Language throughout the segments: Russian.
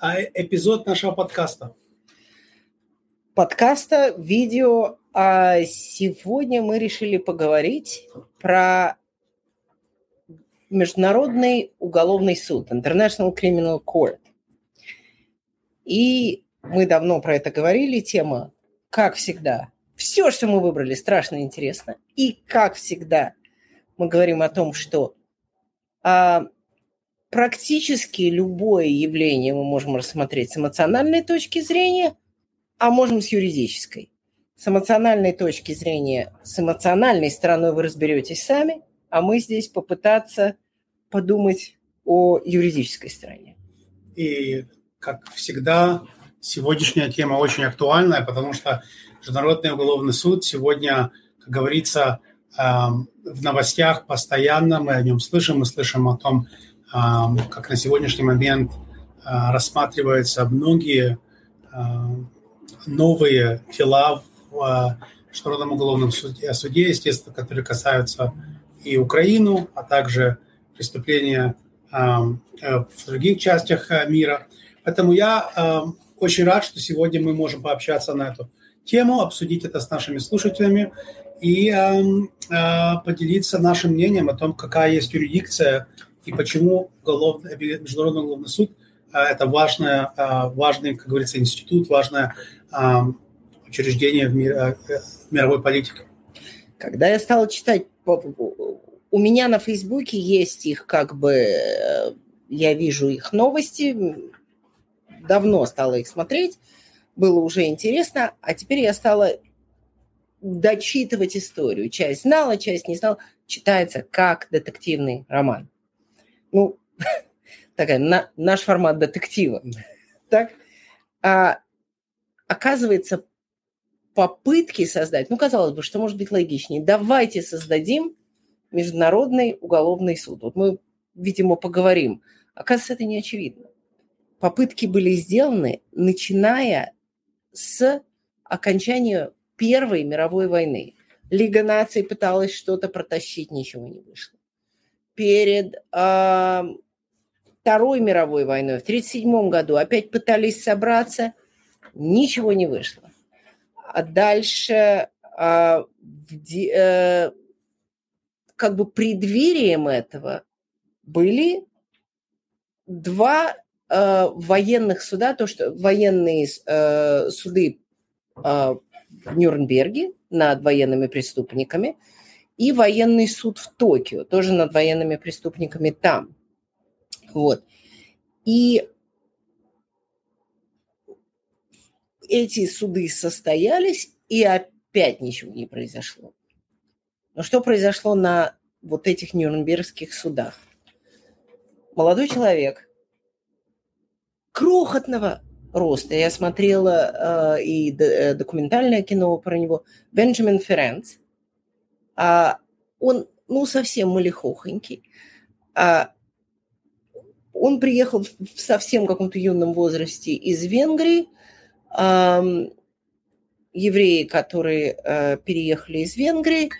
а, эпизод нашего подкаста. Подкаста, видео. А сегодня мы решили поговорить про Международный уголовный суд, International Criminal Court. И мы давно про это говорили, тема, как всегда, все, что мы выбрали, страшно интересно. И, как всегда, мы говорим о том, что а, практически любое явление мы можем рассмотреть с эмоциональной точки зрения, а можем с юридической. С эмоциональной точки зрения, с эмоциональной стороной вы разберетесь сами, а мы здесь попытаться подумать о юридической стороне. И, как всегда, сегодняшняя тема очень актуальная, потому что Международный уголовный суд сегодня, как говорится, эм, в новостях постоянно мы о нем слышим, мы слышим о том, как на сегодняшний момент э, рассматриваются многие э, новые дела в э, Международном уголовном суде, суде, естественно, которые касаются и Украину, а также преступления в других частях мира. Поэтому я очень рад, что сегодня мы можем пообщаться на эту тему, обсудить это с нашими слушателями и э, э, поделиться нашим мнением о том, какая есть юрисдикция и почему уголовный, Международный уголовный суд э, это важное, э, важный, как говорится, институт, важное э, учреждение в, мир, э, в мировой политике. Когда я стала читать, у меня на Фейсбуке есть их как бы, э, я вижу их новости, давно стала их смотреть, было уже интересно, а теперь я стала дочитывать историю. Часть знала, часть не знала. Читается как детективный роман. Ну, такая, на, наш формат детектива. Так? А, оказывается, попытки создать, ну, казалось бы, что может быть логичнее. Давайте создадим Международный уголовный суд. Вот мы, видимо, поговорим. Оказывается, это не очевидно. Попытки были сделаны, начиная с окончания Первой мировой войны. Лига наций пыталась что-то протащить, ничего не вышло. Перед э, Второй мировой войной в 1937 году опять пытались собраться, ничего не вышло. А дальше э, э, как бы преддверием этого были два э, военных суда, то, что военные э, суды э, в Нюрнберге над военными преступниками и военный суд в Токио, тоже над военными преступниками там. Вот. И эти суды состоялись, и опять ничего не произошло. Но что произошло на вот этих нюрнбергских судах? Молодой человек – крохотного роста. Я смотрела э, и э, документальное кино про него. Бенджамин Ференц. А, он, ну, совсем малихохонький. А, он приехал в совсем каком-то юном возрасте из Венгрии. А, евреи, которые а, переехали из Венгрии,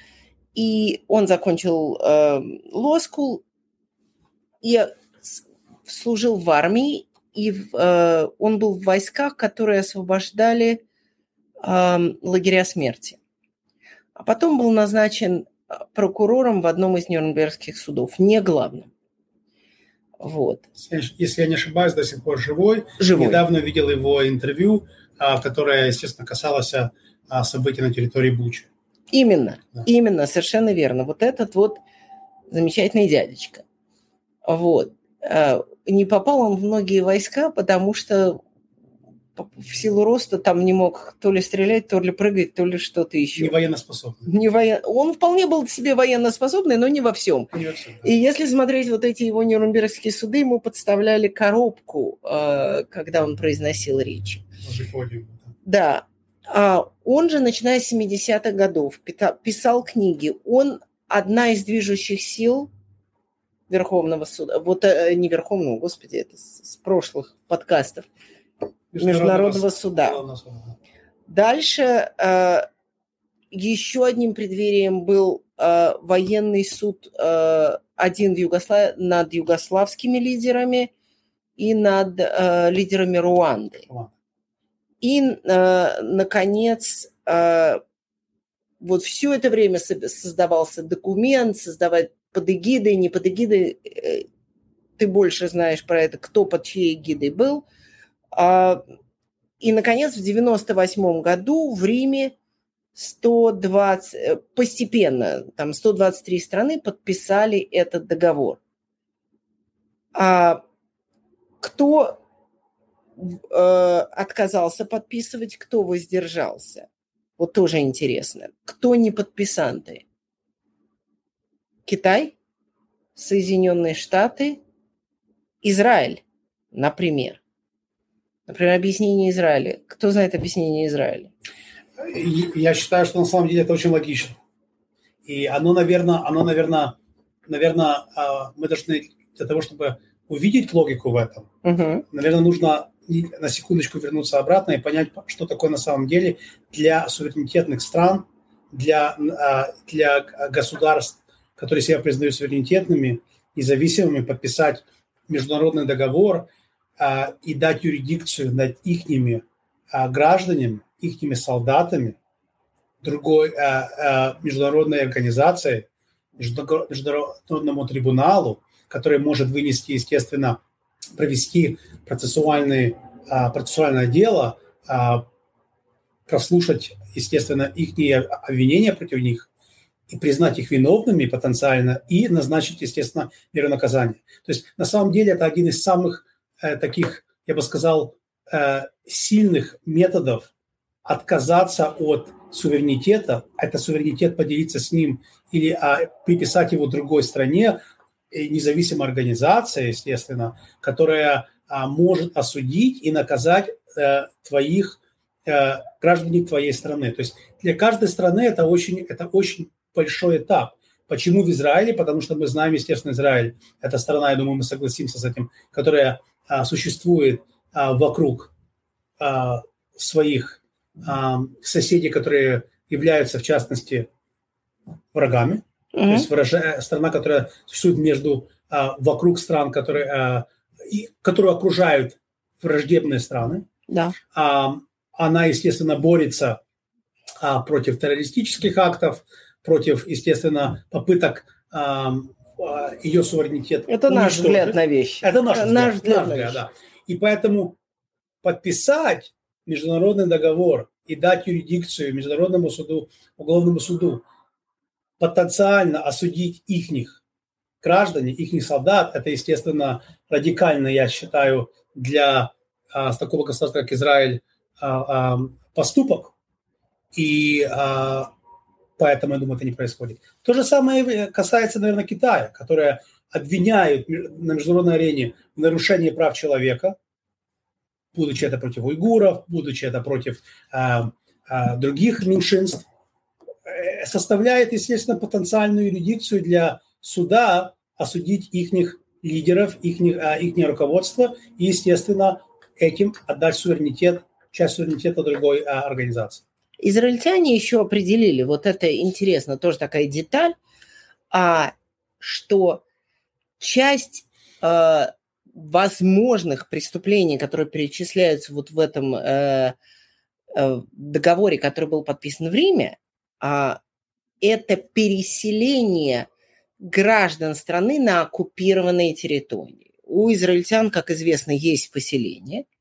и он закончил а, лоскул и служил в армии и э, он был в войсках, которые освобождали э, лагеря смерти. А потом был назначен э, прокурором в одном из нюрнбергских судов, не главным. Вот. Если я не ошибаюсь, до сих пор живой. живой. Недавно видел его интервью, а, которое, естественно, касалось а, событий на территории Бучи. Именно, да. именно, совершенно верно. Вот этот вот замечательный дядечка. Вот. Э, не попал он в многие войска, потому что в силу роста там не мог то ли стрелять, то ли прыгать, то ли что-то еще. Не военноспособный. Не воен... Он вполне был себе военноспособный, но не во всем. Не во всем да. И если смотреть вот эти его нюрнбергские суды, ему подставляли коробку, э, когда он произносил речи. Да. А он же, начиная с 70-х годов, писал книги. Он одна из движущих сил Верховного суда, вот э, не Верховного, господи, это с прошлых подкастов, Международного, Международного суда. суда. Дальше э, еще одним преддверием был э, военный суд э, один в Югослав... над югославскими лидерами и над э, лидерами Руанды. И, э, наконец, э, вот все это время создавался документ, создавать под эгидой, не под эгидой. Э, ты больше знаешь про это, кто под чьей эгидой был. А, и, наконец, в 98 году в Риме 120, э, постепенно, там 123 страны подписали этот договор. А кто э, отказался подписывать, кто воздержался? Вот тоже интересно. Кто не подписанты? Китай, Соединенные Штаты, Израиль, например. Например, объяснение Израиля. Кто знает объяснение Израиля? Я считаю, что на самом деле это очень логично. И оно, наверное, оно, наверное, наверное, а, мы должны для того, чтобы увидеть логику в этом, угу. наверное, нужно на секундочку вернуться обратно и понять, что такое на самом деле для суверенитетных стран, для, а, для государств, которые себя признают суверенитетными, независимыми, подписать международный договор и дать юрисдикцию над их гражданами, их солдатами, другой международной организации, международному трибуналу, который может вынести, естественно, провести процессуальный, а, процессуальное дело, а, прослушать, естественно, их обвинения против них и признать их виновными потенциально и назначить, естественно, меру наказания. То есть на самом деле это один из самых таких, я бы сказал, э, сильных методов отказаться от суверенитета, это суверенитет поделиться с ним или а, приписать его другой стране, независимая организация, естественно, которая а, может осудить и наказать э, твоих э, граждан твоей страны. То есть для каждой страны это очень, это очень большой этап. Почему в Израиле? Потому что мы знаем, естественно, Израиль – это страна, я думаю, мы согласимся с этим, которая а, существует а, вокруг а, своих а, соседей, которые являются, в частности, врагами. Mm-hmm. То есть выражая, страна, которая существует между а, вокруг стран, которые, а, и, которые окружают враждебные страны. Да. А, она, естественно, борется а, против террористических актов, против, естественно, попыток а, а, ее суверенитет. Это наш взгляд на вещи. Это наш, взгляд, наш взгляд, наш взгляд да. И поэтому подписать международный договор и дать юрисдикцию Международному суду, уголовному суду потенциально осудить ихних граждане, их солдат, это, естественно, радикально, я считаю, для а, такого государства, как Израиль, а, а, поступок. И а, поэтому, я думаю, это не происходит. То же самое касается, наверное, Китая, которая обвиняют на международной арене в нарушении прав человека, будучи это против уйгуров, будучи это против а, а, других меньшинств. Э, составляет, естественно, потенциальную юрисдикцию для суда осудить их лидеров, их, их руководство и, естественно, этим отдать суверенитет, часть суверенитета другой а, организации. Израильтяне еще определили, вот это интересно, тоже такая деталь, а, что часть э, возможных преступлений, которые перечисляются вот в этом э, э, договоре, который был подписан в Риме, а, это переселение граждан страны на оккупированные территории. У израильтян, как известно, есть поселения, э,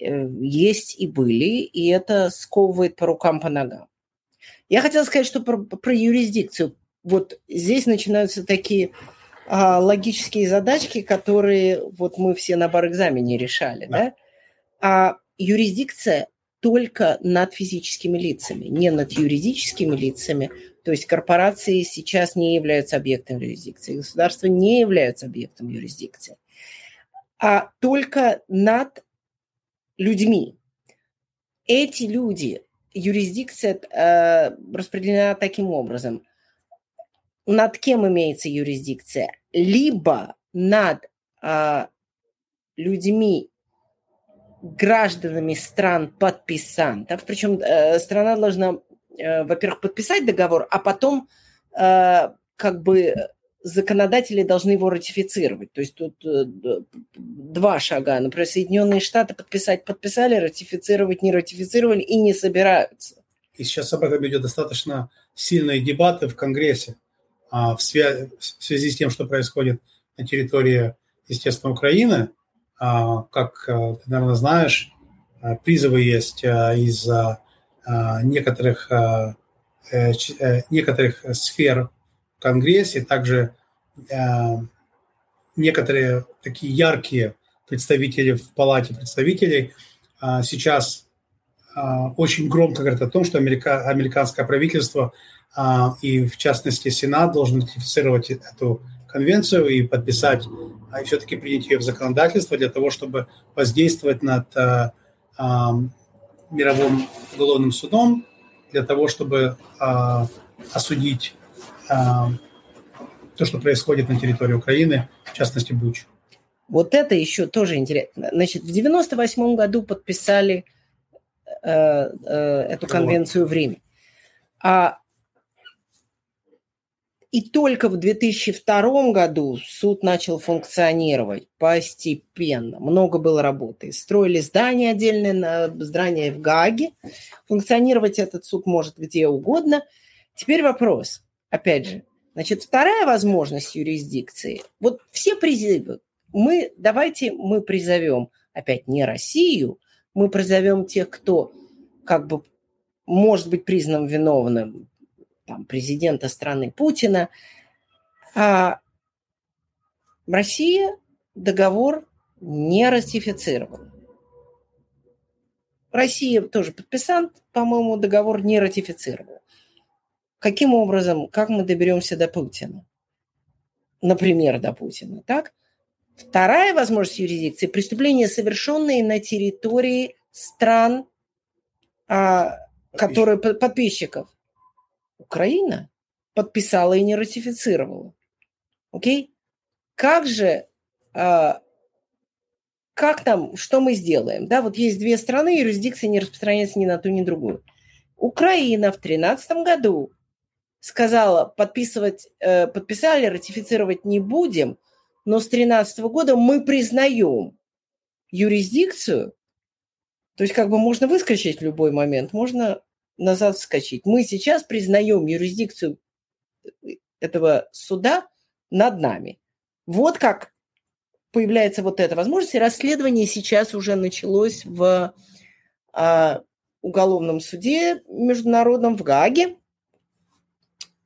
есть и были, и это сковывает по рукам, по ногам. Я хотела сказать, что про, про юрисдикцию. Вот здесь начинаются такие а, логические задачки, которые вот мы все на бар-экзамене решали. Да. Да? А юрисдикция только над физическими лицами, не над юридическими лицами. То есть корпорации сейчас не являются объектом юрисдикции, государства не являются объектом юрисдикции, а только над людьми. Эти люди, юрисдикция э, распределена таким образом. Над кем имеется юрисдикция? Либо над э, людьми гражданами стран-подписантов, причем э, страна должна, э, во-первых, подписать договор, а потом э, как бы законодатели должны его ратифицировать. То есть тут э, два шага. Например, Соединенные Штаты подписать подписали, ратифицировать не ратифицировали и не собираются. И сейчас об этом идет достаточно сильные дебаты в Конгрессе а, в, связи, в связи с тем, что происходит на территории, естественно, Украины. А, как а, ты, наверное, знаешь, а, призывы есть из а, некоторых, э, некоторых сфер Конгрессе, также а, некоторые такие яркие представители в Палате представителей. А, сейчас а, очень громко говорят о том, что америка, американское правительство а, и, в частности, Сенат должен ратифицировать эту конвенцию и подписать, а все-таки принять ее в законодательство для того, чтобы воздействовать над мировым уголовным судом, для того, чтобы осудить то, что происходит на территории Украины, в частности, Буч. Вот это еще тоже интересно. Значит, в 98 году подписали э, э, эту конвенцию в Риме. А и только в 2002 году суд начал функционировать постепенно. Много было работы. Строили здание отдельное, на здание в Гаге. Функционировать этот суд может где угодно. Теперь вопрос, опять же, Значит, вторая возможность юрисдикции. Вот все призывы. Мы, давайте мы призовем опять не Россию, мы призовем тех, кто как бы может быть признан виновным, там, президента страны Путина. А Россия договор не ратифицировала. Россия тоже подписант, по-моему, договор не ратифицировала. Каким образом, как мы доберемся до Путина? Например, до Путина, так? Вторая возможность юрисдикции – преступления, совершенные на территории стран, а, которые подписчиков. Украина подписала и не ратифицировала. Окей? Как же, а, как там, что мы сделаем? Да, вот есть две страны, юрисдикция не распространяется ни на ту, ни на другую. Украина в 2013 году сказала, подписывать, э, подписали, ратифицировать не будем, но с 2013 года мы признаем юрисдикцию, то есть как бы можно выскочить в любой момент, можно назад вскочить. Мы сейчас признаем юрисдикцию этого суда над нами. Вот как появляется вот эта возможность. И расследование сейчас уже началось в а, уголовном суде международном в Гааге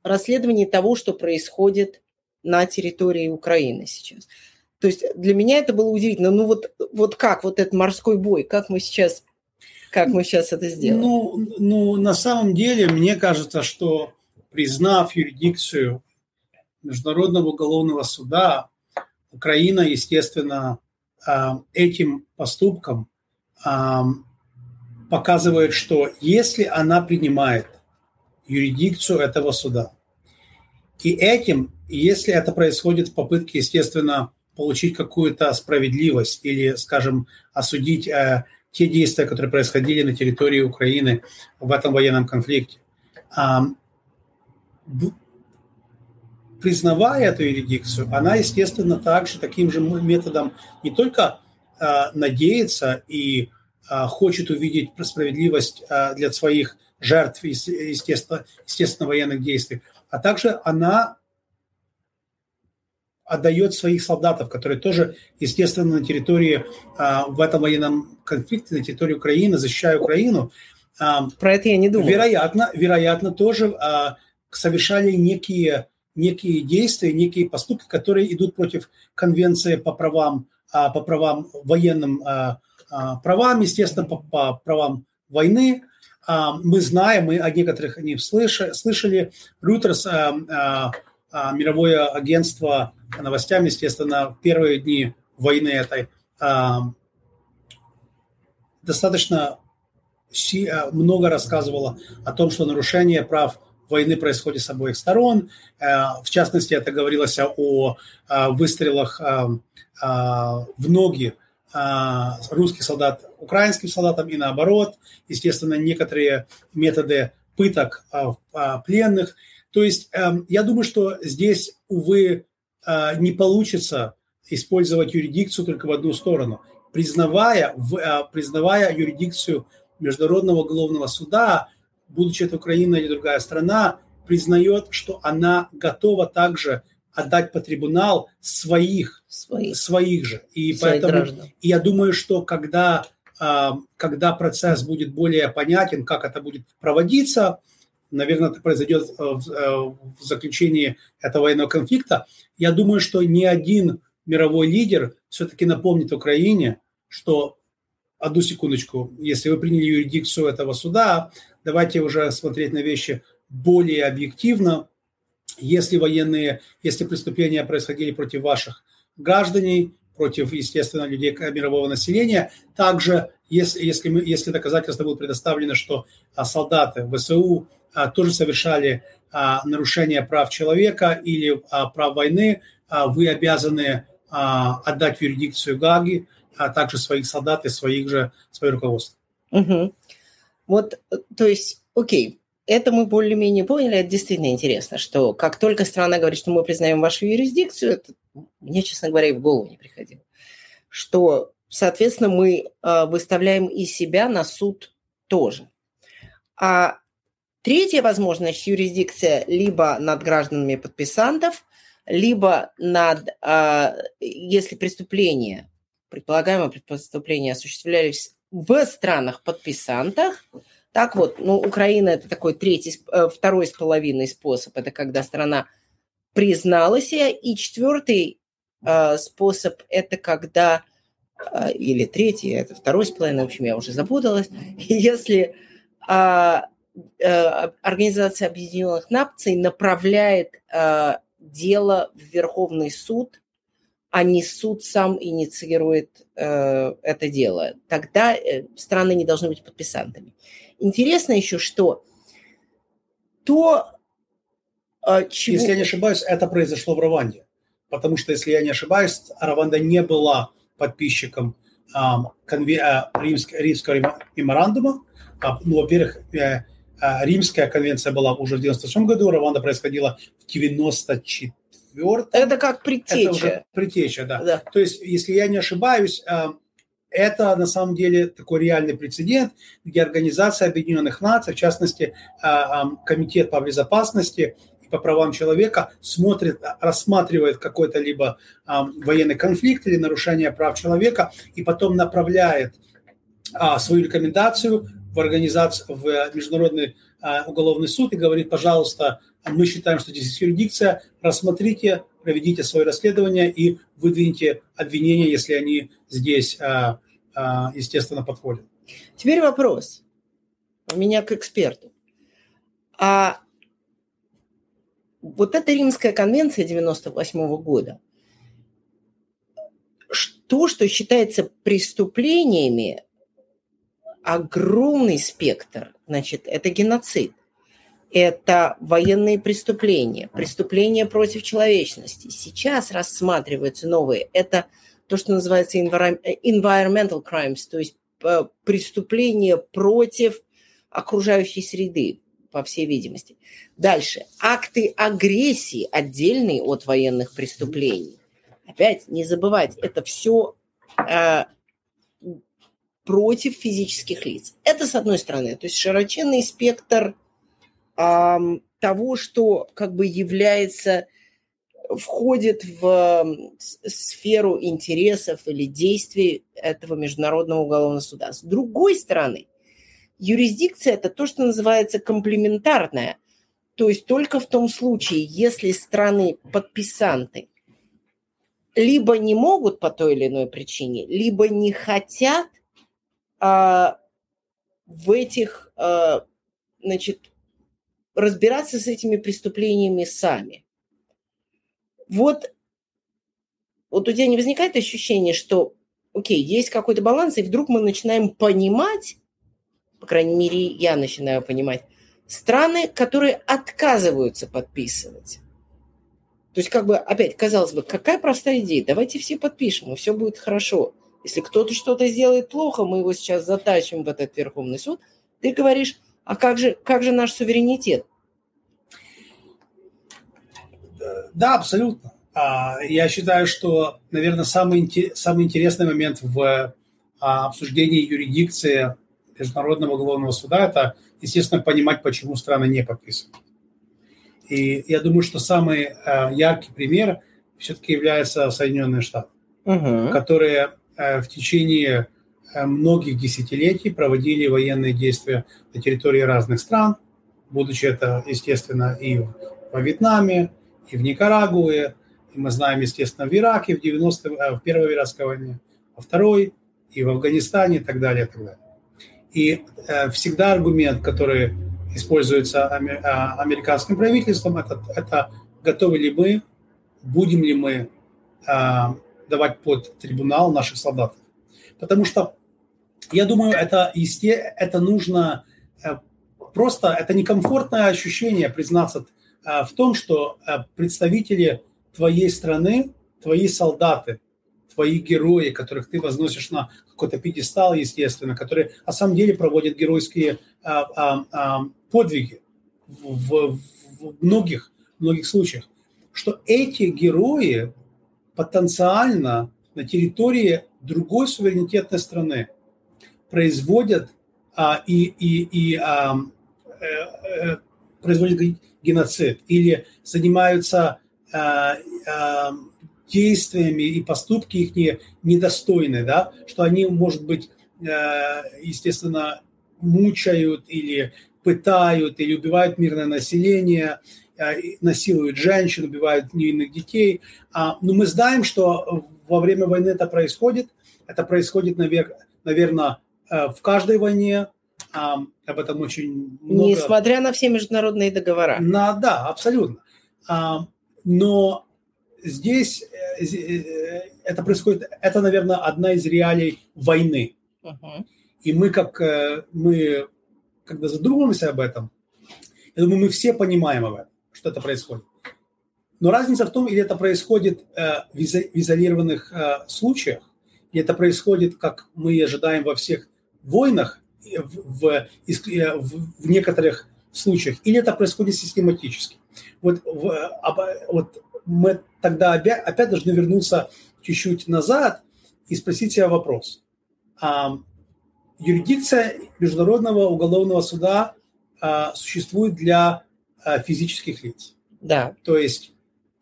расследовании того, что происходит на территории Украины сейчас. То есть для меня это было удивительно. Ну вот, вот как вот этот морской бой, как мы сейчас, как мы сейчас это сделаем? Ну, ну, на самом деле, мне кажется, что признав юрисдикцию Международного уголовного суда, Украина, естественно, а, этим поступком а, показывает, что если она принимает юрисдикцию этого суда, и этим, если это происходит в попытке, естественно, получить какую-то справедливость или, скажем, осудить э, те действия, которые происходили на территории Украины в этом военном конфликте, э, признавая эту юрисдикцию, она, естественно, также таким же методом не только э, надеется и э, хочет увидеть справедливость э, для своих жертв, естественно, естественно, военных действий, а также она отдает своих солдатов, которые тоже, естественно, на территории, а, в этом военном конфликте, на территории Украины, защищая Украину. А, Про это я не думаю. Вероятно, вероятно тоже а, совершали некие, некие действия, некие поступки, которые идут против конвенции по правам, по правам военным правам, естественно, по, по правам войны, мы знаем, мы о некоторых не слышали. Reuters, а, а, мировое агентство по новостям, естественно, в первые дни войны этой достаточно много рассказывало о том, что нарушение прав войны происходит с обоих сторон. В частности, это говорилось о выстрелах в ноги а, русских солдат украинским солдатам и наоборот. Естественно, некоторые методы пыток а, а, пленных. То есть эм, я думаю, что здесь, увы, не получится использовать юрисдикцию только в одну сторону. Признавая, признавая юрисдикцию Международного уголовного суда, будучи это Украина или другая страна, признает, что она готова также отдать по трибунал своих, своих, своих же. И своих поэтому граждан. я думаю, что когда, а, когда процесс будет более понятен, как это будет проводиться, наверное, это произойдет э, в э, заключении этого военного конфликта, я думаю, что ни один мировой лидер все-таки напомнит Украине, что одну секундочку, если вы приняли юрисдикцию этого суда, давайте уже смотреть на вещи более объективно, если военные, если преступления происходили против ваших граждан, против, естественно, людей мирового населения, также, если, если, мы, если доказательства будут предоставлены, что а, солдаты ВСУ а, тоже совершали а, нарушение прав человека или а, прав войны, а, вы обязаны а, отдать в юрисдикцию Гаги, а также своих солдат и своих же, свое руководство. Угу. Вот, то есть, окей, это мы более-менее поняли, это действительно интересно, что как только страна говорит, что мы признаем вашу юрисдикцию, это мне, честно говоря, и в голову не приходило, что, соответственно, мы э, выставляем и себя на суд тоже. А третья возможность – юрисдикция либо над гражданами подписантов, либо над, э, если преступления, предполагаемое преступления осуществлялись в странах подписантах – так вот, ну, Украина – это такой третий, э, второй с половиной способ. Это когда страна признала себя. И четвертый э, способ – это когда, э, или третий, это второй с половиной, в общем, я уже запуталась. Если э, э, Организация Объединенных Наций направляет э, дело в Верховный суд а не суд сам инициирует э, это дело. Тогда э, страны не должны быть подписантами. Интересно еще, что то, э, чего... Если я не ошибаюсь, это произошло в Рванде. Потому что, если я не ошибаюсь, Рванда не была подписчиком э, конве... э, римского, римского меморандума. А, ну, во-первых, э, э, Римская конвенция была уже в 97 году, Рванда происходила в 94 Это как предтеча. Это уже предтеча, да. да. То есть, если я не ошибаюсь, э, это на самом деле такой реальный прецедент, где Организация Объединенных Наций, в частности, а, Комитет по безопасности и по правам человека смотрит, рассматривает какой-то либо военный конфликт или нарушение прав человека и потом направляет а, свою рекомендацию в организацию, в Международный а, уголовный суд и говорит, пожалуйста, мы считаем, что здесь юрисдикция, рассмотрите, проведите свое расследование и выдвиньте обвинения, если они здесь а, естественно, подходит. Теперь вопрос у меня к эксперту. А вот эта Римская конвенция 98 года, то, что считается преступлениями, огромный спектр. Значит, это геноцид, это военные преступления, преступления против человечности. Сейчас рассматриваются новые. Это то, что называется environmental crimes, то есть э, преступления против окружающей среды, по всей видимости. Дальше. Акты агрессии, отдельные от военных преступлений. Опять не забывать, это все э, против физических лиц. Это с одной стороны, то есть широченный спектр э, того, что как бы является входит в сферу интересов или действий этого Международного уголовного суда. С другой стороны, юрисдикция – это то, что называется комплементарная, то есть только в том случае, если страны-подписанты либо не могут по той или иной причине, либо не хотят а, в этих, а, значит, разбираться с этими преступлениями сами. Вот, вот у тебя не возникает ощущение, что, окей, есть какой-то баланс, и вдруг мы начинаем понимать, по крайней мере, я начинаю понимать, страны, которые отказываются подписывать. То есть, как бы, опять, казалось бы, какая простая идея, давайте все подпишем, и все будет хорошо. Если кто-то что-то сделает плохо, мы его сейчас затащим в этот Верховный суд, ты говоришь, а как же, как же наш суверенитет? Да, абсолютно. А, я считаю, что, наверное, самый, самый интересный момент в а, обсуждении юрисдикции Международного уголовного суда – это, естественно, понимать, почему страны не подписывают. И я думаю, что самый а, яркий пример все-таки является Соединенные Штаты, угу. которые в течение многих десятилетий проводили военные действия на территории разных стран, будучи это, естественно, и во Вьетнаме, и в Никарагуе, и мы знаем, естественно, в Ираке в, 90 э, в Первой Иракской войне, во Второй, и в Афганистане, и так далее, и так далее. И э, всегда аргумент, который используется э, американским правительством, это, это готовы ли мы, будем ли мы э, давать под трибунал наших солдат. Потому что, я думаю, это, есте, это нужно э, просто, это некомфортное ощущение признаться э, в том, что э, представители твоей страны, твои солдаты, твои герои, которых ты возносишь на какой-то пьедестал, естественно, которые на самом деле проводят геройские подвиги в, в многих, многих случаях, что эти герои потенциально на территории другой суверенитетной страны производят а, и, и, и а, э, э, производят геноцид или занимаются Э, э, действиями и поступки их не, недостойны, да, что они, может быть, э, естественно, мучают или пытают или убивают мирное население, насилуют женщин, убивают невинных детей. А, но мы знаем, что во время войны это происходит. Это происходит, наверное, в каждой войне. А, об этом очень много. Несмотря на все международные договора. На, да, абсолютно. А, но здесь э, э, это происходит, это, наверное, одна из реалий войны. Uh-huh. И мы, как э, мы, когда задумываемся об этом, я думаю, мы все понимаем об этом, что это происходит. Но разница в том, или это происходит в изолированных случаях, или это происходит, как мы ожидаем во всех войнах, в, в, в некоторых случаях, или это происходит систематически вот, вот мы тогда опять, опять должны вернуться чуть-чуть назад и спросить себя вопрос. А, юрисдикция Международного уголовного суда а, существует для физических лиц. Да. То есть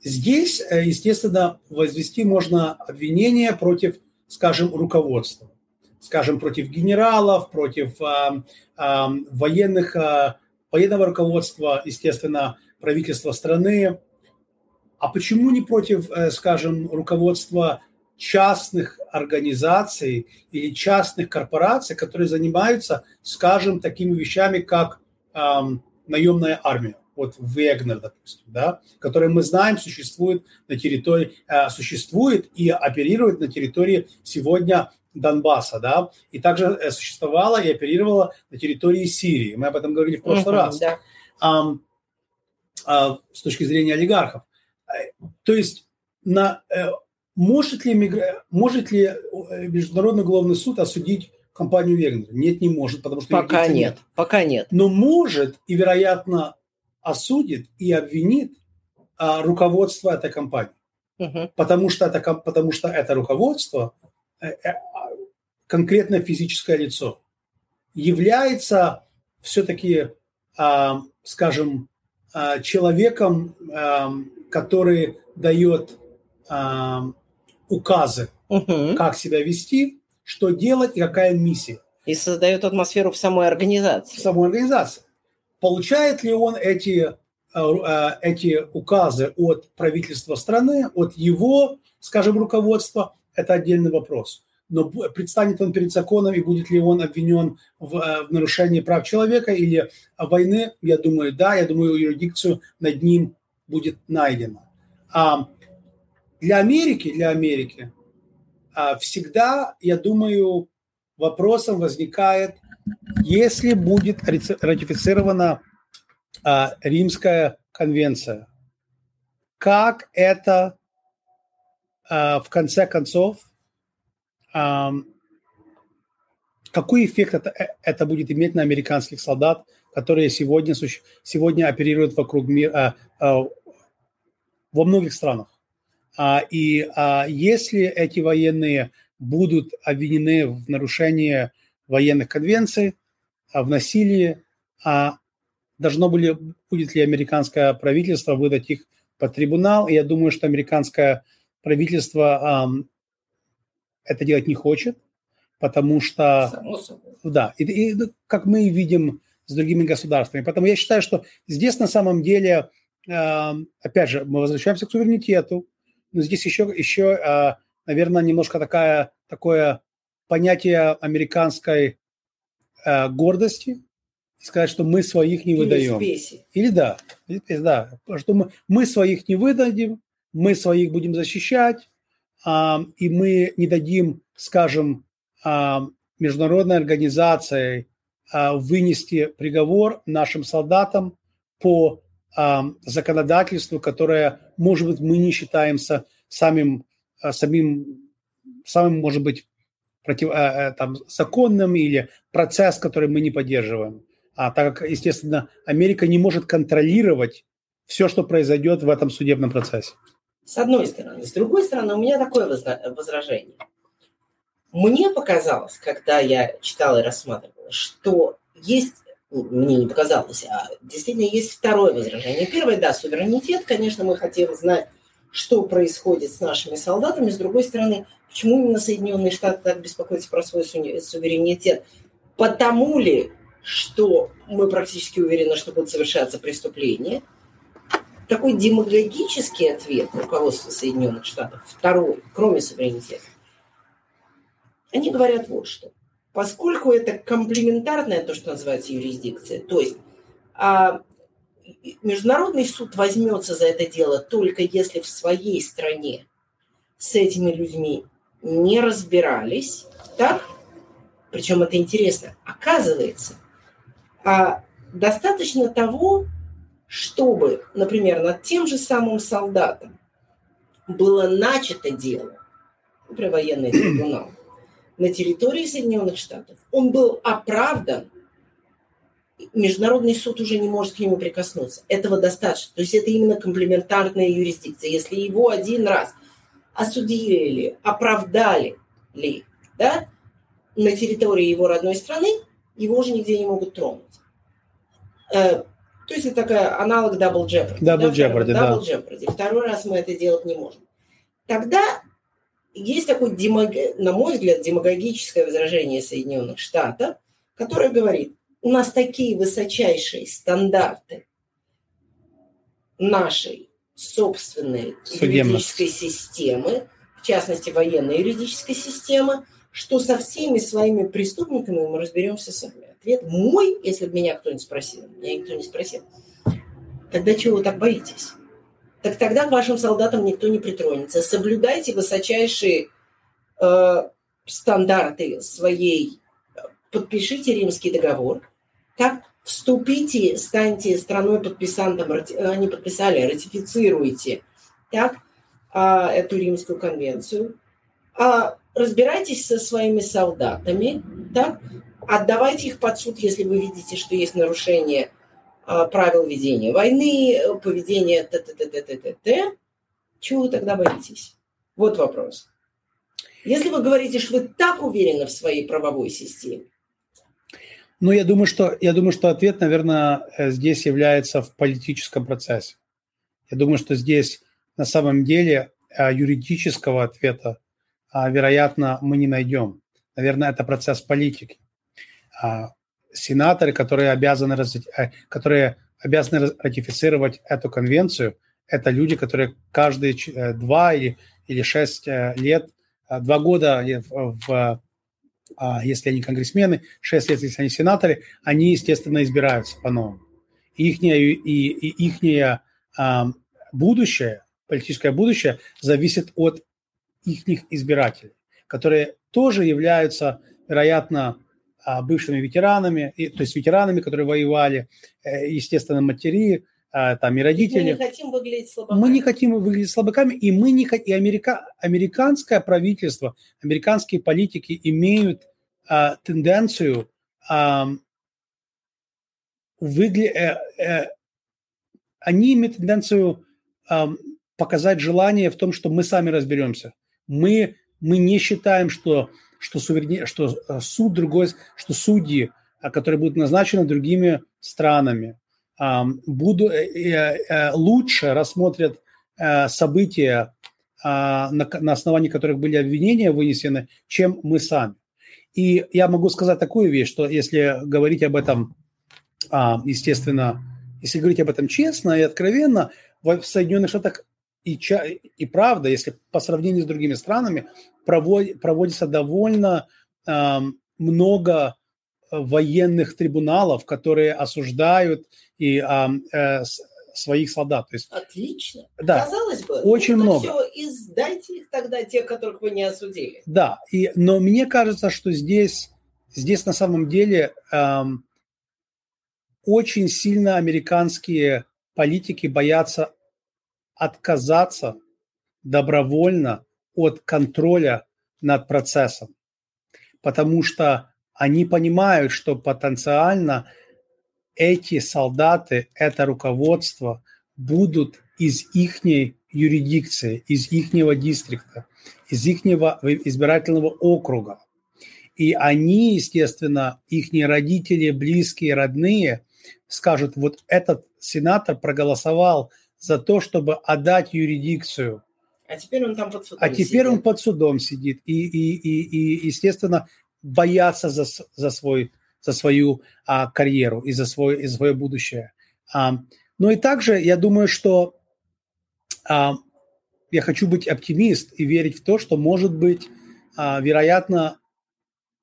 здесь, э, естественно, возвести можно обвинение против, скажем, руководства, скажем, против генералов, против а, а, военных, а, военного руководства, естественно, правительства страны. А почему не против, э, скажем, руководства частных организаций или частных корпораций, которые занимаются, скажем, такими вещами, как эм, наемная армия, вот Вегнер, допустим, да, который мы знаем существует на территории, э, существует и оперирует на территории сегодня Донбасса, да, и также э, существовала и оперировала на территории Сирии. Мы об этом говорили в прошлый uh-huh, раз. Да. Um, а, с точки зрения олигархов. То есть на, э, может, ли, может ли э, Международный уголовный суд осудить компанию Вегнер? Нет, не может, потому что пока нет, нет, пока нет. Но может и, вероятно, осудит и обвинит а, руководство этой компании. Угу. Потому, что это, потому что это руководство, э, конкретно физическое лицо, является все-таки, а, скажем, Э, человеком, эм, который дает эм, указы, угу. как себя вести, что делать и какая миссия. И создает атмосферу в самой организации. В самой организации. Получает ли он эти, э, э, эти указы от правительства страны, от его, скажем, руководства, это отдельный вопрос но предстанет он перед законом и будет ли он обвинен в, э, в нарушении прав человека или войны, я думаю, да, я думаю, юрисдикцию над ним будет найдена. А для Америки, для Америки а, всегда, я думаю, вопросом возникает, если будет ратифицирована а, Римская конвенция, как это а, в конце концов какой эффект это, э, это будет иметь на американских солдат, которые сегодня, сегодня оперируют вокруг мира, а, во многих странах. А, и а, если эти военные будут обвинены в нарушении военных конвенций, а, в насилии, а должно были, будет ли американское правительство выдать их под трибунал. И я думаю, что американское правительство а, это делать не хочет, потому что... Да, и, и как мы видим с другими государствами. Поэтому я считаю, что здесь на самом деле, э, опять же, мы возвращаемся к суверенитету, но здесь еще, еще э, наверное, немножко такая, такое понятие американской э, гордости, сказать, что мы своих не Или выдаем. Спеси. Или да, да, что мы, мы своих не выдадим, мы своих будем защищать, а, и мы не дадим, скажем, а, международной организации а, вынести приговор нашим солдатам по а, законодательству, которое, может быть, мы не считаемся самым, а, самим, самым, может быть, против, там, законным или процесс, который мы не поддерживаем. А так как, естественно, Америка не может контролировать все, что произойдет в этом судебном процессе. С одной стороны. С другой стороны, у меня такое возражение. Мне показалось, когда я читала и рассматривала, что есть, ну, мне не показалось, а действительно есть второе возражение. Первое, да, суверенитет, конечно, мы хотим знать, что происходит с нашими солдатами. С другой стороны, почему именно Соединенные Штаты так беспокоятся про свой суверенитет? Потому ли, что мы практически уверены, что будут совершаться преступления? Такой демагогический ответ руководства Соединенных Штатов, второй, кроме суверенитета, они говорят вот что. Поскольку это комплементарная, то, что называется юрисдикция, то есть а, Международный суд возьмется за это дело только если в своей стране с этими людьми не разбирались, так? Причем это интересно. Оказывается, а достаточно того, чтобы, например, над тем же самым солдатом было начато дело, например, военный трибунал, на территории Соединенных Штатов, он был оправдан, Международный суд уже не может к нему прикоснуться. Этого достаточно. То есть это именно комплементарная юрисдикция. Если его один раз осудили ли, оправдали ли, да, на территории его родной страны, его уже нигде не могут тронуть. Э, то есть это такая аналог double jeopardy. Double да, jeopardy, да. Double jeopardy. Второй раз мы это делать не можем. Тогда есть такое, на мой взгляд, демагогическое возражение Соединенных Штатов, которое говорит, у нас такие высочайшие стандарты нашей собственной юридической системы, в частности, военной юридической системы, что со всеми своими преступниками мы разберемся сами. Ответ мой, если бы меня кто-нибудь спросил, меня никто не спросил, тогда чего вы так боитесь? так тогда к вашим солдатам никто не притронется. Соблюдайте высочайшие э, стандарты своей, подпишите римский договор, так вступите, станьте страной подписантом, они подписали, ратифицируйте, так, а, эту римскую конвенцию, а, разбирайтесь со своими солдатами, так, отдавайте их под суд, если вы видите, что есть нарушение – а, правил ведения войны, поведения т-т-т-т-т-т, чего вы тогда боитесь? Вот вопрос. Если вы говорите, что вы так уверены в своей правовой системе, ну, я думаю, что, я думаю, что ответ, наверное, э, здесь является в политическом процессе. Я думаю, что здесь на самом деле э, юридического ответа, а, вероятно, мы не найдем. Наверное, это процесс политики. А, сенаторы, которые обязаны, э, которые обязаны ратифицировать эту конвенцию, это люди, которые каждые два или, или шесть лет, два года, в, а, если они конгрессмены, шесть лет, если они сенаторы, они, естественно, избираются по-новому. И их, и, и ихнее а, будущее, политическое будущее зависит от их избирателей, которые тоже являются, вероятно, а, бывшими ветеранами, то есть ветеранами, которые воевали, э, естественно, матери, а, там и родители. Мы не хотим выглядеть слабаками. Мы не хотим выглядеть слабаками, и мы не и Америка, американское правительство, американские политики имеют а, тенденцию а, выгля... э, э, они имеют тенденцию а, показать желание в том, что мы сами разберемся. Мы, мы не считаем, что, что, суверен... что э, суд другой, что судьи, а, которые будут назначены другими странами, буду, лучше рассмотрят события, на, на основании которых были обвинения вынесены, чем мы сами. И я могу сказать такую вещь, что если говорить об этом, а, естественно, если говорить об этом честно и откровенно, в Соединенных Штатах и, и правда, если по сравнению с другими странами, провод, проводится довольно э, много военных трибуналов, которые осуждают и э, э, своих солдат. То есть, Отлично. Да, Казалось бы, очень ну, много. Все, издайте их тогда, тех, которых вы не осудили. Да, и, но мне кажется, что здесь, здесь на самом деле эм, очень сильно американские политики боятся отказаться добровольно от контроля над процессом, потому что они понимают, что потенциально – эти солдаты, это руководство будут из их юрисдикции, из их дистрикта, из их избирательного округа. И они, естественно, их родители, близкие, родные скажут, вот этот сенатор проголосовал за то, чтобы отдать юрисдикцию. А теперь он там под судом А теперь сидит. он под судом сидит. И, и, и, и естественно, боятся за, за свой за свою а, карьеру и за, свой, и свое будущее. А, ну и также я думаю, что а, я хочу быть оптимист и верить в то, что, может быть, а, вероятно,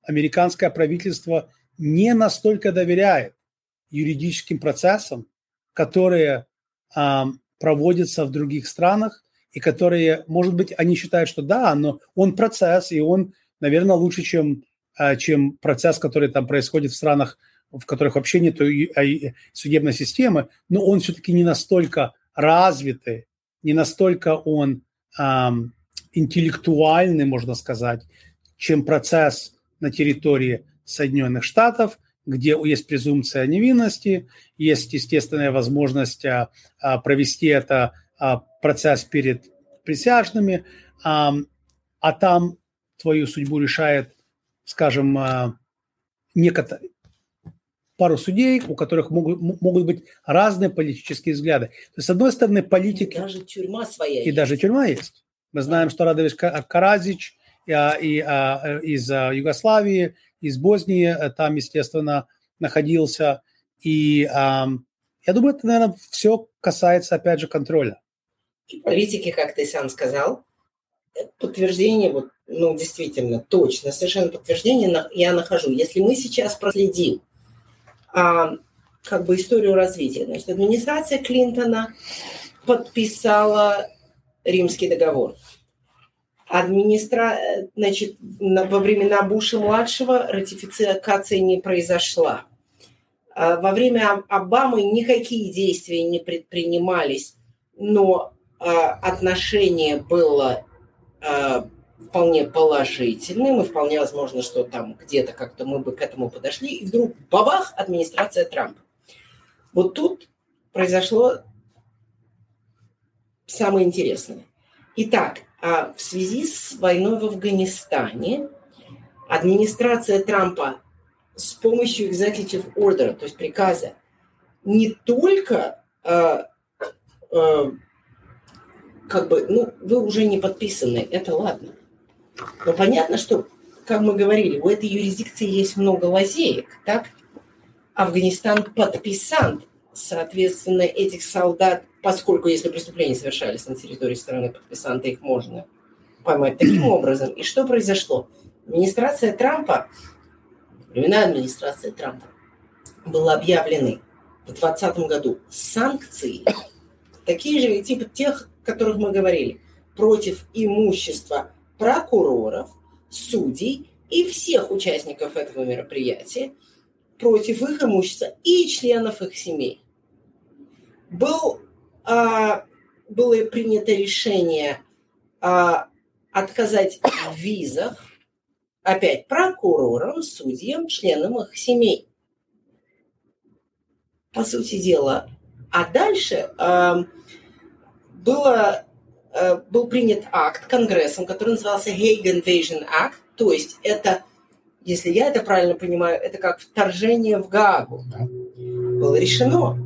американское правительство не настолько доверяет юридическим процессам, которые а, проводятся в других странах, и которые, может быть, они считают, что да, но он процесс, и он, наверное, лучше, чем чем процесс, который там происходит в странах, в которых вообще нет судебной системы, но он все-таки не настолько развитый, не настолько он эм, интеллектуальный, можно сказать, чем процесс на территории Соединенных Штатов, где есть презумпция невинности, есть естественная возможность а, а, провести это а, процесс перед присяжными, а, а там твою судьбу решает скажем, а, некоторые, пару судей, у которых могут, могут быть разные политические взгляды. То есть, с одной стороны, политики... И даже тюрьма своя И есть. даже тюрьма есть. Мы знаем, что Радович Каразич и, а, и, а, из Югославии, из Боснии там, естественно, находился. И я думаю, это, наверное, все касается, опять же, контроля. И политики, как ты сам сказал, подтверждение, вот, ну, действительно, точно, совершенно подтверждение я нахожу. Если мы сейчас проследим а, как бы историю развития, значит, администрация Клинтона подписала Римский договор. Администра... Значит, во времена Буша-младшего ратификация не произошла. А, во время Обамы никакие действия не предпринимались, но а, отношение было вполне положительным, и вполне возможно, что там где-то как-то мы бы к этому подошли, и вдруг бабах, администрация Трампа. Вот тут произошло самое интересное. Итак, а в связи с войной в Афганистане администрация Трампа с помощью executive order, то есть приказа, не только э, как бы, ну, вы уже не подписаны, это ладно. Но понятно, что, как мы говорили, у этой юрисдикции есть много лазеек, так? Афганистан подписант, соответственно, этих солдат, поскольку если преступления совершались на территории страны подписанта, их можно поймать таким образом. И что произошло? Администрация Трампа, времена администрации Трампа, было объявлены в 2020 году санкции, такие же типа тех которых мы говорили, против имущества прокуроров, судей и всех участников этого мероприятия, против их имущества и членов их семей. Был, а, было принято решение а, отказать в визах опять прокурорам, судьям, членам их семей. По сути дела. А дальше а, было был принят акт Конгрессом, который назывался Hague Invasion Act, то есть это, если я это правильно понимаю, это как вторжение в Гаагу. Было решено.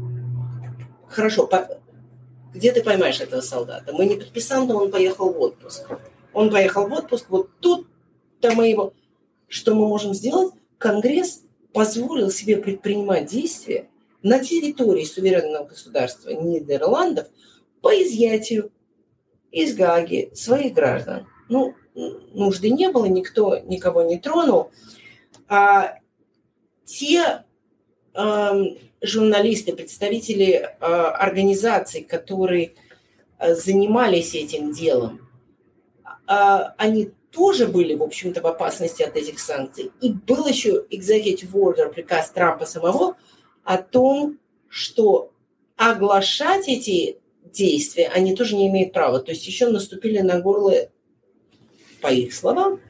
Хорошо, где ты поймаешь этого солдата? Мы не подписали, но он поехал в отпуск. Он поехал в отпуск, вот тут-то мы его... Что мы можем сделать? Конгресс позволил себе предпринимать действия на территории суверенного государства Нидерландов по изъятию из Гаги своих граждан. Ну, нужды не было, никто никого не тронул. А те э, журналисты, представители э, организаций, которые э, занимались этим делом, э, они тоже были, в общем-то, в опасности от этих санкций. И был еще executive order, приказ Трампа самого, о том, что оглашать эти действия они тоже не имеют права. То есть еще наступили на горло, по их словам,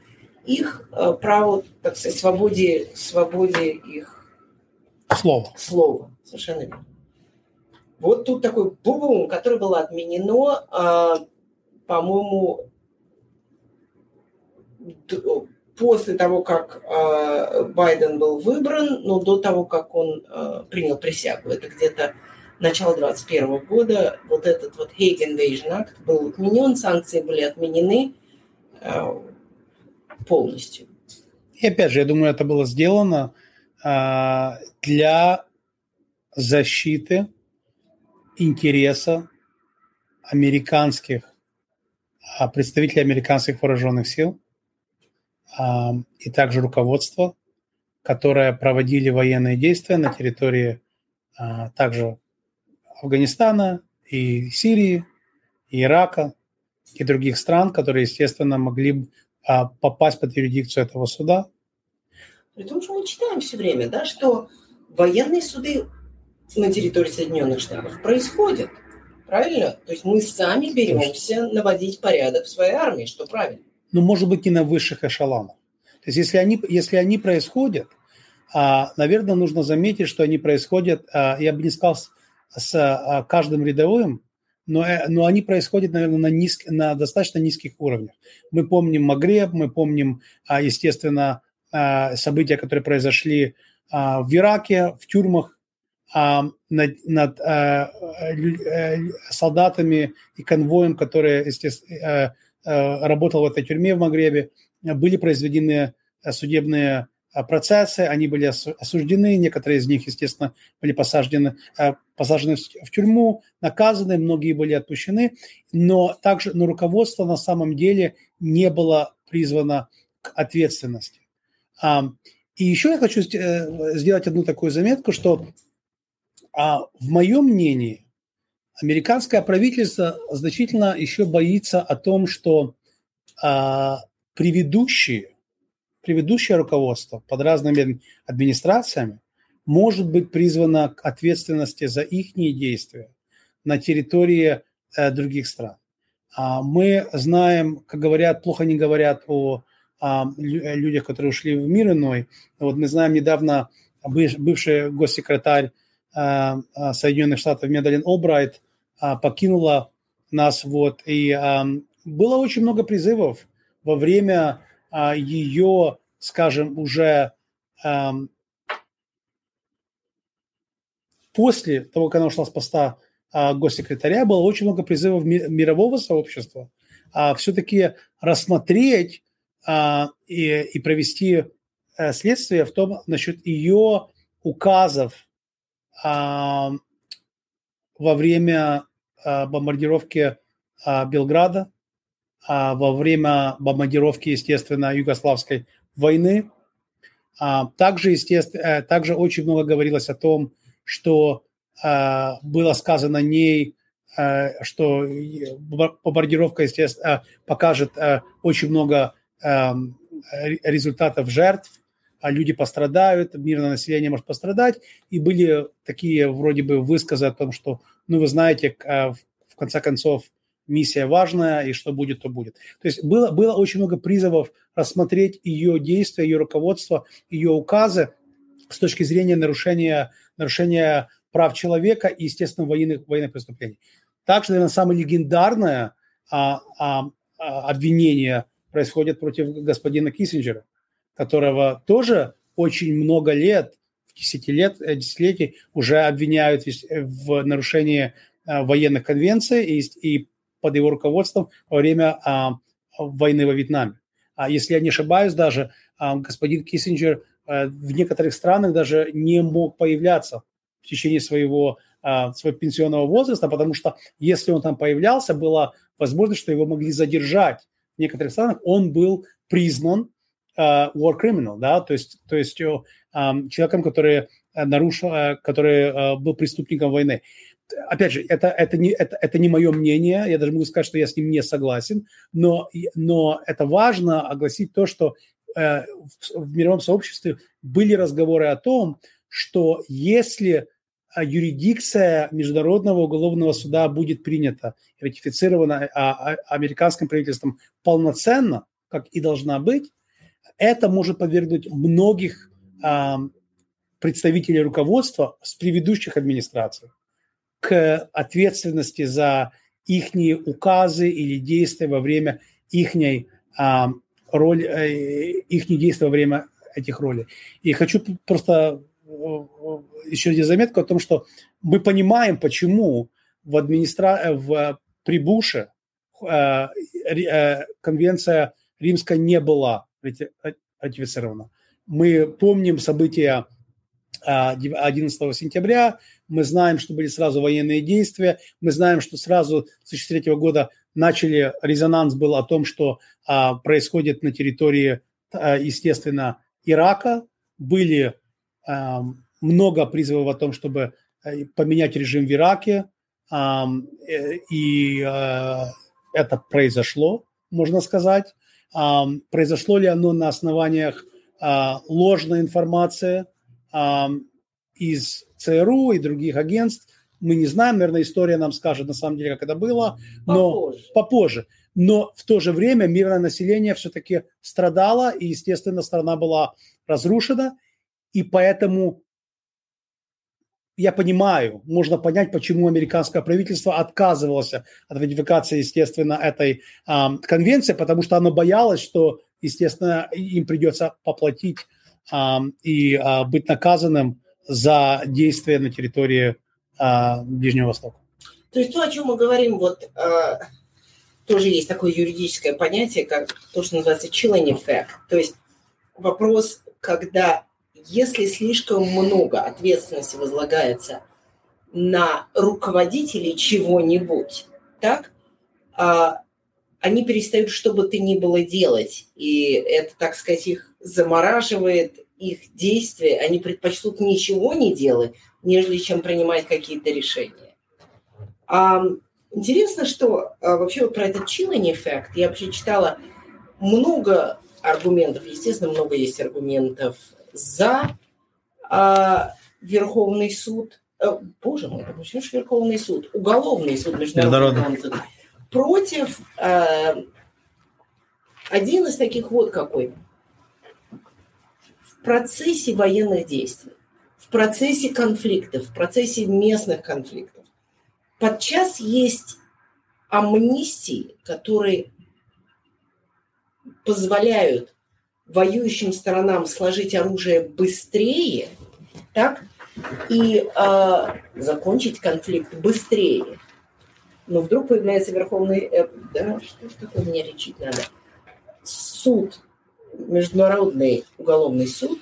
их э, право, так сказать, свободе, свободе их слова. слова. Совершенно верно. Вот тут такой бум, который было отменено, э, по-моему, после того, как э, Байден был выбран, но до того, как он э, принял присягу. Это где-то начало 2021 года. Вот этот вот Hague Invasion Act был отменен, санкции были отменены э, полностью. И опять же, я думаю, это было сделано э, для защиты интереса американских представителей американских вооруженных сил и также руководство, которое проводили военные действия на территории а, также Афганистана и Сирии, и Ирака и других стран, которые, естественно, могли а, попасть под юрисдикцию этого суда. При том, что мы читаем все время, да, что военные суды на территории Соединенных Штатов происходят. Правильно? То есть мы сами беремся наводить порядок в своей армии, что правильно но, может быть, не на высших эшелонах. То есть, если они, если они происходят, а, наверное, нужно заметить, что они происходят, а, я бы не сказал с, а, каждым рядовым, но, э, но они происходят, наверное, на, низк, на достаточно низких уровнях. Мы помним Магреб, мы помним, естественно, события, которые произошли в Ираке, в тюрьмах, над, над солдатами и конвоем, которые, естественно, Э, работал в этой тюрьме в Магребе, были произведены э, судебные э, процессы, они были осуждены, некоторые из них, естественно, были посажены, посажены в тюрьму, наказаны, многие были отпущены, но также но руководство на самом деле не было призвано к ответственности. И еще я хочу сделать одну такую заметку, что в моем мнении американское правительство значительно еще боится о том, что а, предыдущие, предыдущее руководство под разными администрациями может быть призвано к ответственности за их действия на территории э, других стран. А, мы знаем, как говорят, плохо не говорят о, людях, которые ушли в мир иной. Вот мы знаем недавно бывший госсекретарь э, Соединенных Штатов Медалин Олбрайт покинула нас. Вот, и было очень много призывов во время ее, скажем, уже после того, как она ушла с поста госсекретаря, было очень много призывов мирового сообщества все-таки рассмотреть и, и провести э, следствие в том насчет ее указов во время а, бомбардировки а, Белграда, а, во время бомбардировки, естественно, Югославской войны. Также, естественно, э, также очень много говорилось о том, что было сказано ней, э, что бомбардировка, естественно, покажет э, очень много эм, результатов жертв, а люди пострадают, мирное население может пострадать. И были такие вроде бы высказы о том, что, ну, вы знаете, а, в конце концов, миссия важная, и что будет, то будет. То есть было, было очень много призывов рассмотреть ее действия, ее руководство, ее указы с точки зрения нарушения, нарушения прав человека и, естественно, военных, военных преступлений. Также, наверное, самое легендарное а, а, а, обвинения происходят против господина Киссинджера, которого тоже очень много лет, десятилет, э, десятилетий уже обвиняют в нарушении а, военных конвенций и, и под его руководством во время а, войны во Вьетнаме. А если я не ошибаюсь, даже а, господин Киссинджер а, в некоторых странах даже не мог появляться в течение своего, а, своего пенсионного возраста, потому что если он там появлялся, была возможность, что его могли задержать. В некоторых странах он был признан uh, war criminal, да, то есть, то есть uh, человеком, который нарушил, который был преступником войны опять же, это, это, не, это, это не мое мнение, я даже могу сказать, что я с ним не согласен, но, но это важно огласить то, что э, в, в мировом сообществе были разговоры о том, что если э, юрисдикция Международного уголовного суда будет принята, ратифицирована а, а, американским правительством полноценно, как и должна быть, это может подвергнуть многих а, представителей руководства с предыдущих администраций к ответственности за их указы или действия во время их а, роли, э, их действия во время этих ролей. И хочу просто э, еще один заметку о том, что мы понимаем, почему в, администра... в при Буше э, конвенция римская не была ратифицирована. Мы помним события 11 а, сентября. Мы знаем, что были сразу военные действия. Мы знаем, что сразу с 2003 года начали, резонанс был о том, что а, происходит на территории, а, естественно, Ирака. Были а, много призывов о том, чтобы э, поменять режим в Ираке. А, и а, это произошло, можно сказать. А, произошло ли оно на основаниях а, ложной информации – из ЦРУ и других агентств. Мы не знаем, наверное, история нам скажет на самом деле, как это было, но попозже. попозже. Но в то же время мирное население все-таки страдало, и, естественно, страна была разрушена, и поэтому я понимаю, можно понять, почему американское правительство отказывалось от ратификации, естественно, этой э, конвенции, потому что оно боялось, что, естественно, им придется поплатить и а, быть наказанным за действия на территории а, Ближнего Востока. То есть то, о чем мы говорим, вот а, тоже есть такое юридическое понятие, как то, что называется chilling effect. То есть вопрос, когда если слишком много ответственности возлагается на руководителей чего-нибудь, так, они перестают что бы то ни было делать. И это, так сказать, их замораживает их действия, они предпочтут ничего не делать, нежели чем принимать какие-то решения. А, интересно, что а, вообще вот про этот chilling эффект я вообще читала много аргументов, естественно, много есть аргументов за а, Верховный суд, а, боже мой, почему же Верховный суд, Уголовный суд Международный. суд, против а, один из таких вот какой – процессе военных действий, в процессе конфликтов, в процессе местных конфликтов. Подчас есть амнистии, которые позволяют воюющим сторонам сложить оружие быстрее, так, и э, закончить конфликт быстрее. Но вдруг появляется Верховный... Э, да, что ж такое мне лечить надо? Суд Международный уголовный суд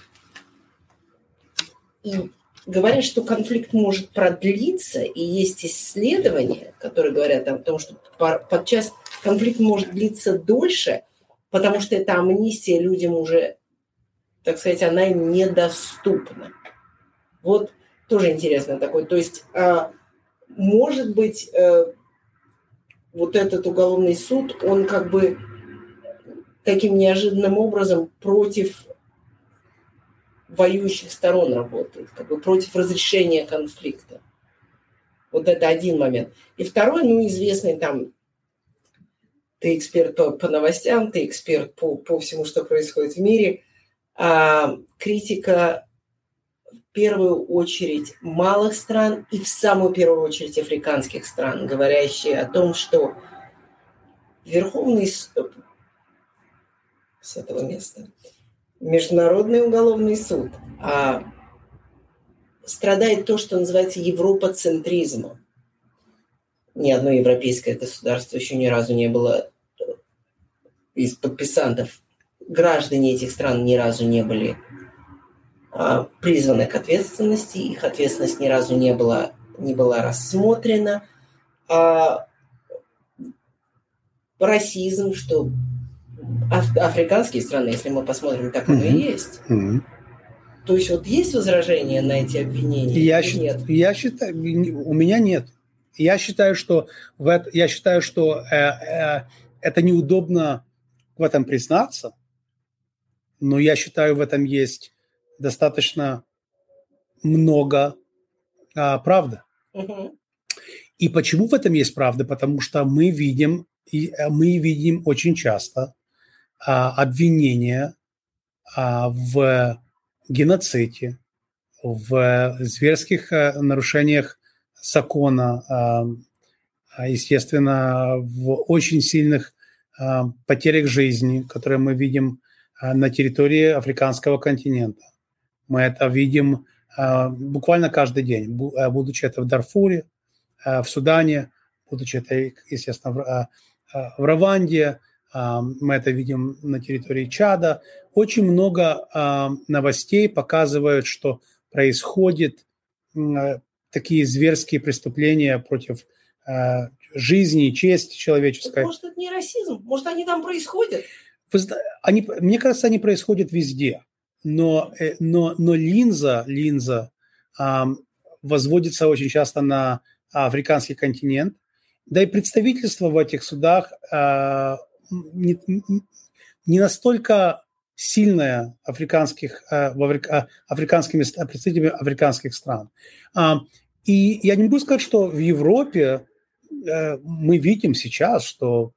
и говорят, что конфликт может продлиться, и есть исследования, которые говорят о том, что подчас конфликт может длиться дольше, потому что эта амнистия людям уже, так сказать, она им недоступна. Вот тоже интересно такой. То есть, а, может быть, э, вот этот уголовный суд, он как бы таким неожиданным образом против воюющих сторон работает, как бы против разрешения конфликта. Вот это один момент. И второй, ну, известный там, ты эксперт по, по новостям, ты эксперт по, по всему, что происходит в мире, а, критика в первую очередь малых стран и в самую первую очередь африканских стран, говорящие о том, что Верховный с этого места, Международный уголовный суд, а страдает то, что называется европоцентризмом. Ни одно европейское государство еще ни разу не было э, из подписантов. Граждане этих стран ни разу не были а, призваны к ответственности, их ответственность ни разу не была, не была рассмотрена. А расизм, что аф- африканские страны, если мы посмотрим, так оно и есть. То есть вот есть возражения на эти обвинения? Я, или нет? я считаю, у меня нет. Я считаю, что в это, я считаю, что э, э, это неудобно в этом признаться, но я считаю, в этом есть достаточно много э, правды. Угу. И почему в этом есть правда? Потому что мы видим, и э, мы видим очень часто обвинения а, в геноциде, в зверских а, нарушениях закона, а, а, естественно, в очень сильных а, потерях жизни, которые мы видим а, на территории африканского континента. Мы это видим а, буквально каждый день, будучи это в Дарфуре, Э, в Судане, будучи это, естественно, э, э, в Раванде, мы это видим на территории Чада. Очень много новостей показывают, что происходят такие зверские преступления против жизни и чести человеческой. Может, это не расизм? Может, они там происходят? Они, мне кажется, они происходят везде. Но, но, но линза, линза возводится очень часто на африканский континент, да и представительство в этих судах э, не, не настолько сильное африканских, э, в э, африканскими представителями африканских стран. И я не могу сказать, что в Европе э, мы видим сейчас, что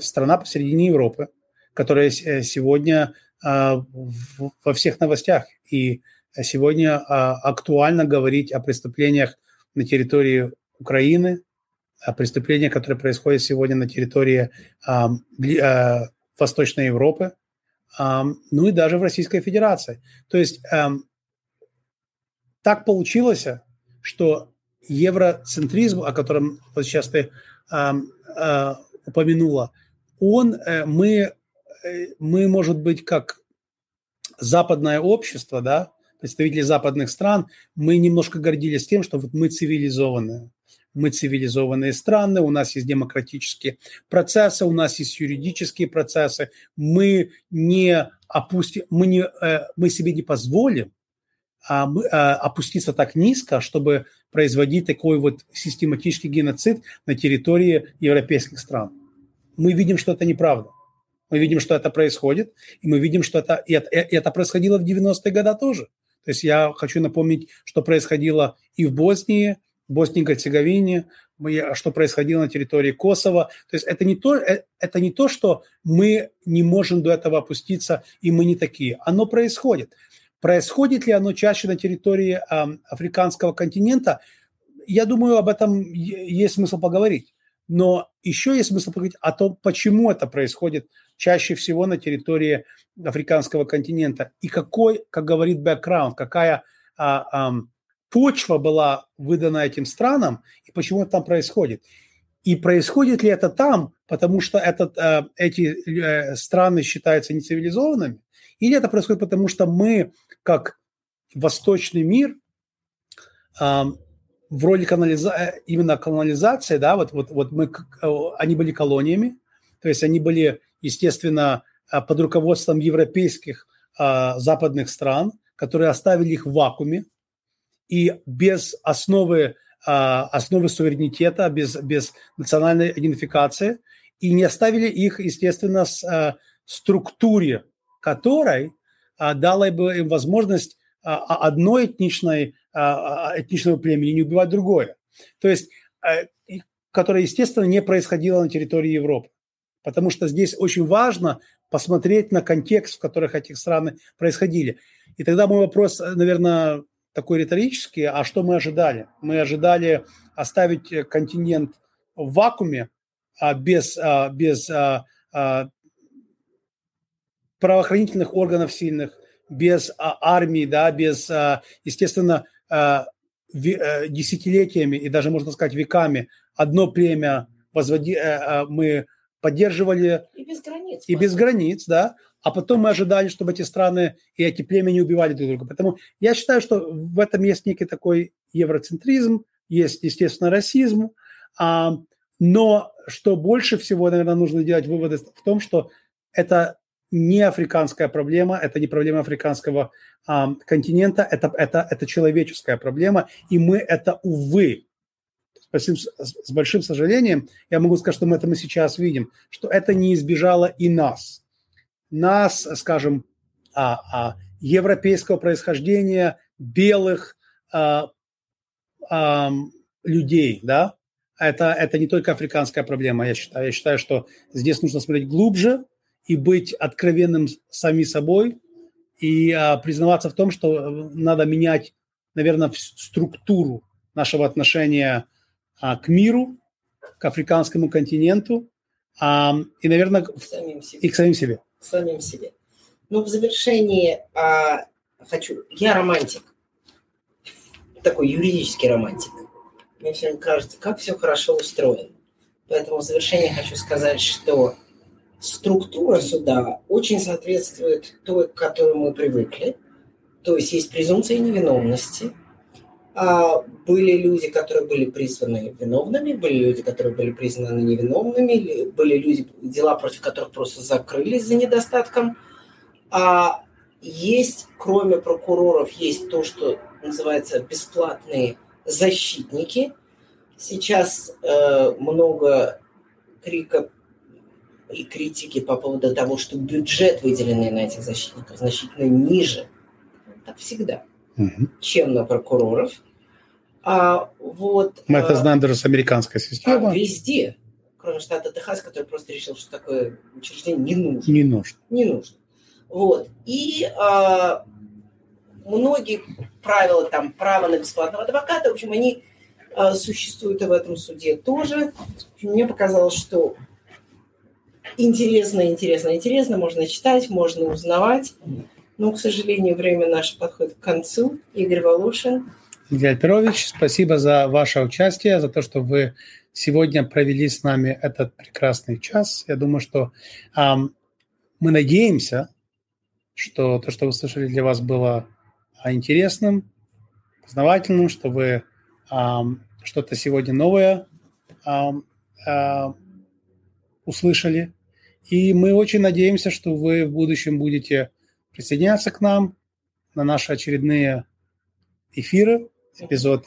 страна посередине Европы, которая сегодня э, во всех новостях и сегодня актуально говорить о преступлениях на территории Украины, а преступления, которые происходят сегодня на территории а, Восточной Европы, ну и даже в Российской Федерации. То есть а, так получилось, что евроцентризм, о котором вот сейчас ты а, упомянула, он, э, мы, э, мы, может быть, как западное общество, да, представители западных стран, мы немножко гордились тем, что вот мы цивилизованные. Мы цивилизованные страны, у нас есть демократические процессы, у нас есть юридические процессы. Мы не опустим, мы, не, э, мы себе не позволим а а, опуститься так низко, чтобы производить такой вот систематический геноцид на территории европейских стран. Мы видим, что это неправда. Мы видим, что это происходит, и мы видим, что это, и это, и это происходило в 90-е годы тоже. То есть я хочу напомнить, что происходило и в Боснии, Боснии и Герцеговине, что происходило на территории Косово. То есть это не, то, э, это не то, что мы не можем до этого опуститься, и мы не такие. Оно происходит. Происходит ли оно чаще на территории э, африканского континента? Я думаю, об этом есть смысл поговорить. Но еще есть смысл поговорить о том, почему это происходит чаще всего на территории африканского континента. И какой, как говорит бэкграунд, какая а, а, почва была выдана этим странам, и почему это там происходит. И происходит ли это там, потому что этот, а, эти а, страны считаются нецивилизованными, или это происходит потому, что мы, как восточный мир, а, в роли колониза... Э, именно колонизации, да, вот, вот, вот мы, они были колониями, то есть они были, естественно, а, под руководством европейских а, западных стран, которые оставили их в вакууме и без основы, а, основы суверенитета, без, без национальной идентификации, и не оставили их, естественно, с а, структуре, которой а, дала бы им возможность одной этничной, этничного племени не убивать другое. То есть, которое, естественно, не происходило на территории Европы. Потому что здесь очень важно посмотреть на контекст, в которых эти страны происходили. И тогда мой вопрос, наверное, такой риторический, а что мы ожидали? Мы ожидали оставить континент в вакууме, без, без правоохранительных органов сильных, без армии, да, без, естественно, десятилетиями и даже, можно сказать, веками одно племя возводи, мы поддерживали... И без границ. И без границ, да. А потом мы ожидали, чтобы эти страны и эти племя не убивали друг друга. Поэтому я считаю, что в этом есть некий такой евроцентризм, есть, естественно, расизм. А, но что больше всего, наверное, нужно делать выводы в том, что это не африканская проблема, это не проблема африканского а, континента, это, это, это человеческая проблема, и мы это, увы, с большим сожалением, я могу сказать, что мы это мы сейчас видим, что это не избежало и нас. Нас, скажем, а, а, европейского происхождения, белых а, людей, да, это, это не только африканская проблема, я считаю. Я считаю, что здесь нужно смотреть глубже и быть откровенным сами собой и а, признаваться в том, что надо менять, наверное, структуру нашего отношения а, к миру, к африканскому континенту а, и, наверное, к самим себе. и к самим себе. Самим себе. Ну, в завершении а, хочу... Я романтик. Такой юридический романтик. Мне всем кажется, как все хорошо устроено. Поэтому в завершение хочу сказать, что структура суда очень соответствует той, к которой мы привыкли. То есть есть презумпция невиновности – были люди, которые были признаны виновными, были люди, которые были признаны невиновными, были люди, дела против которых просто закрылись за недостатком. А есть, кроме прокуроров, есть то, что называется бесплатные защитники. Сейчас э, много крика и критики по поводу того, что бюджет, выделенный на этих защитников, значительно ниже. Так всегда угу. чем на прокуроров. А, вот, Мы это а, знаем даже с американской системой. А, везде, кроме штата Техас, который просто решил, что такое учреждение не нужно. Не нужно. Не нужно. Вот. И а, многие правила, там, право на бесплатного адвоката, в общем, они а, существуют и в этом суде тоже. Мне показалось, что интересно, интересно, интересно, можно читать, можно узнавать. Но, к сожалению, время наше подходит к концу. Игорь Волошин. Игорь Альперович, спасибо за ваше участие, за то, что вы сегодня провели с нами этот прекрасный час. Я думаю, что эм, мы надеемся, что то, что вы слышали, для вас было интересным, познавательным, что вы эм, что-то сегодня новое эм, э, услышали. И мы очень надеемся, что вы в будущем будете присоединяться к нам на наши очередные эфиры, эпизоды.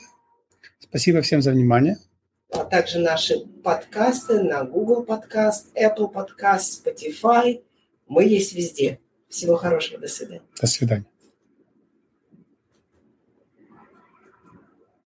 Спасибо всем за внимание. А также наши подкасты на Google Подкаст, Apple Подкаст, Spotify. Мы есть везде. Всего хорошего. До свидания. До свидания.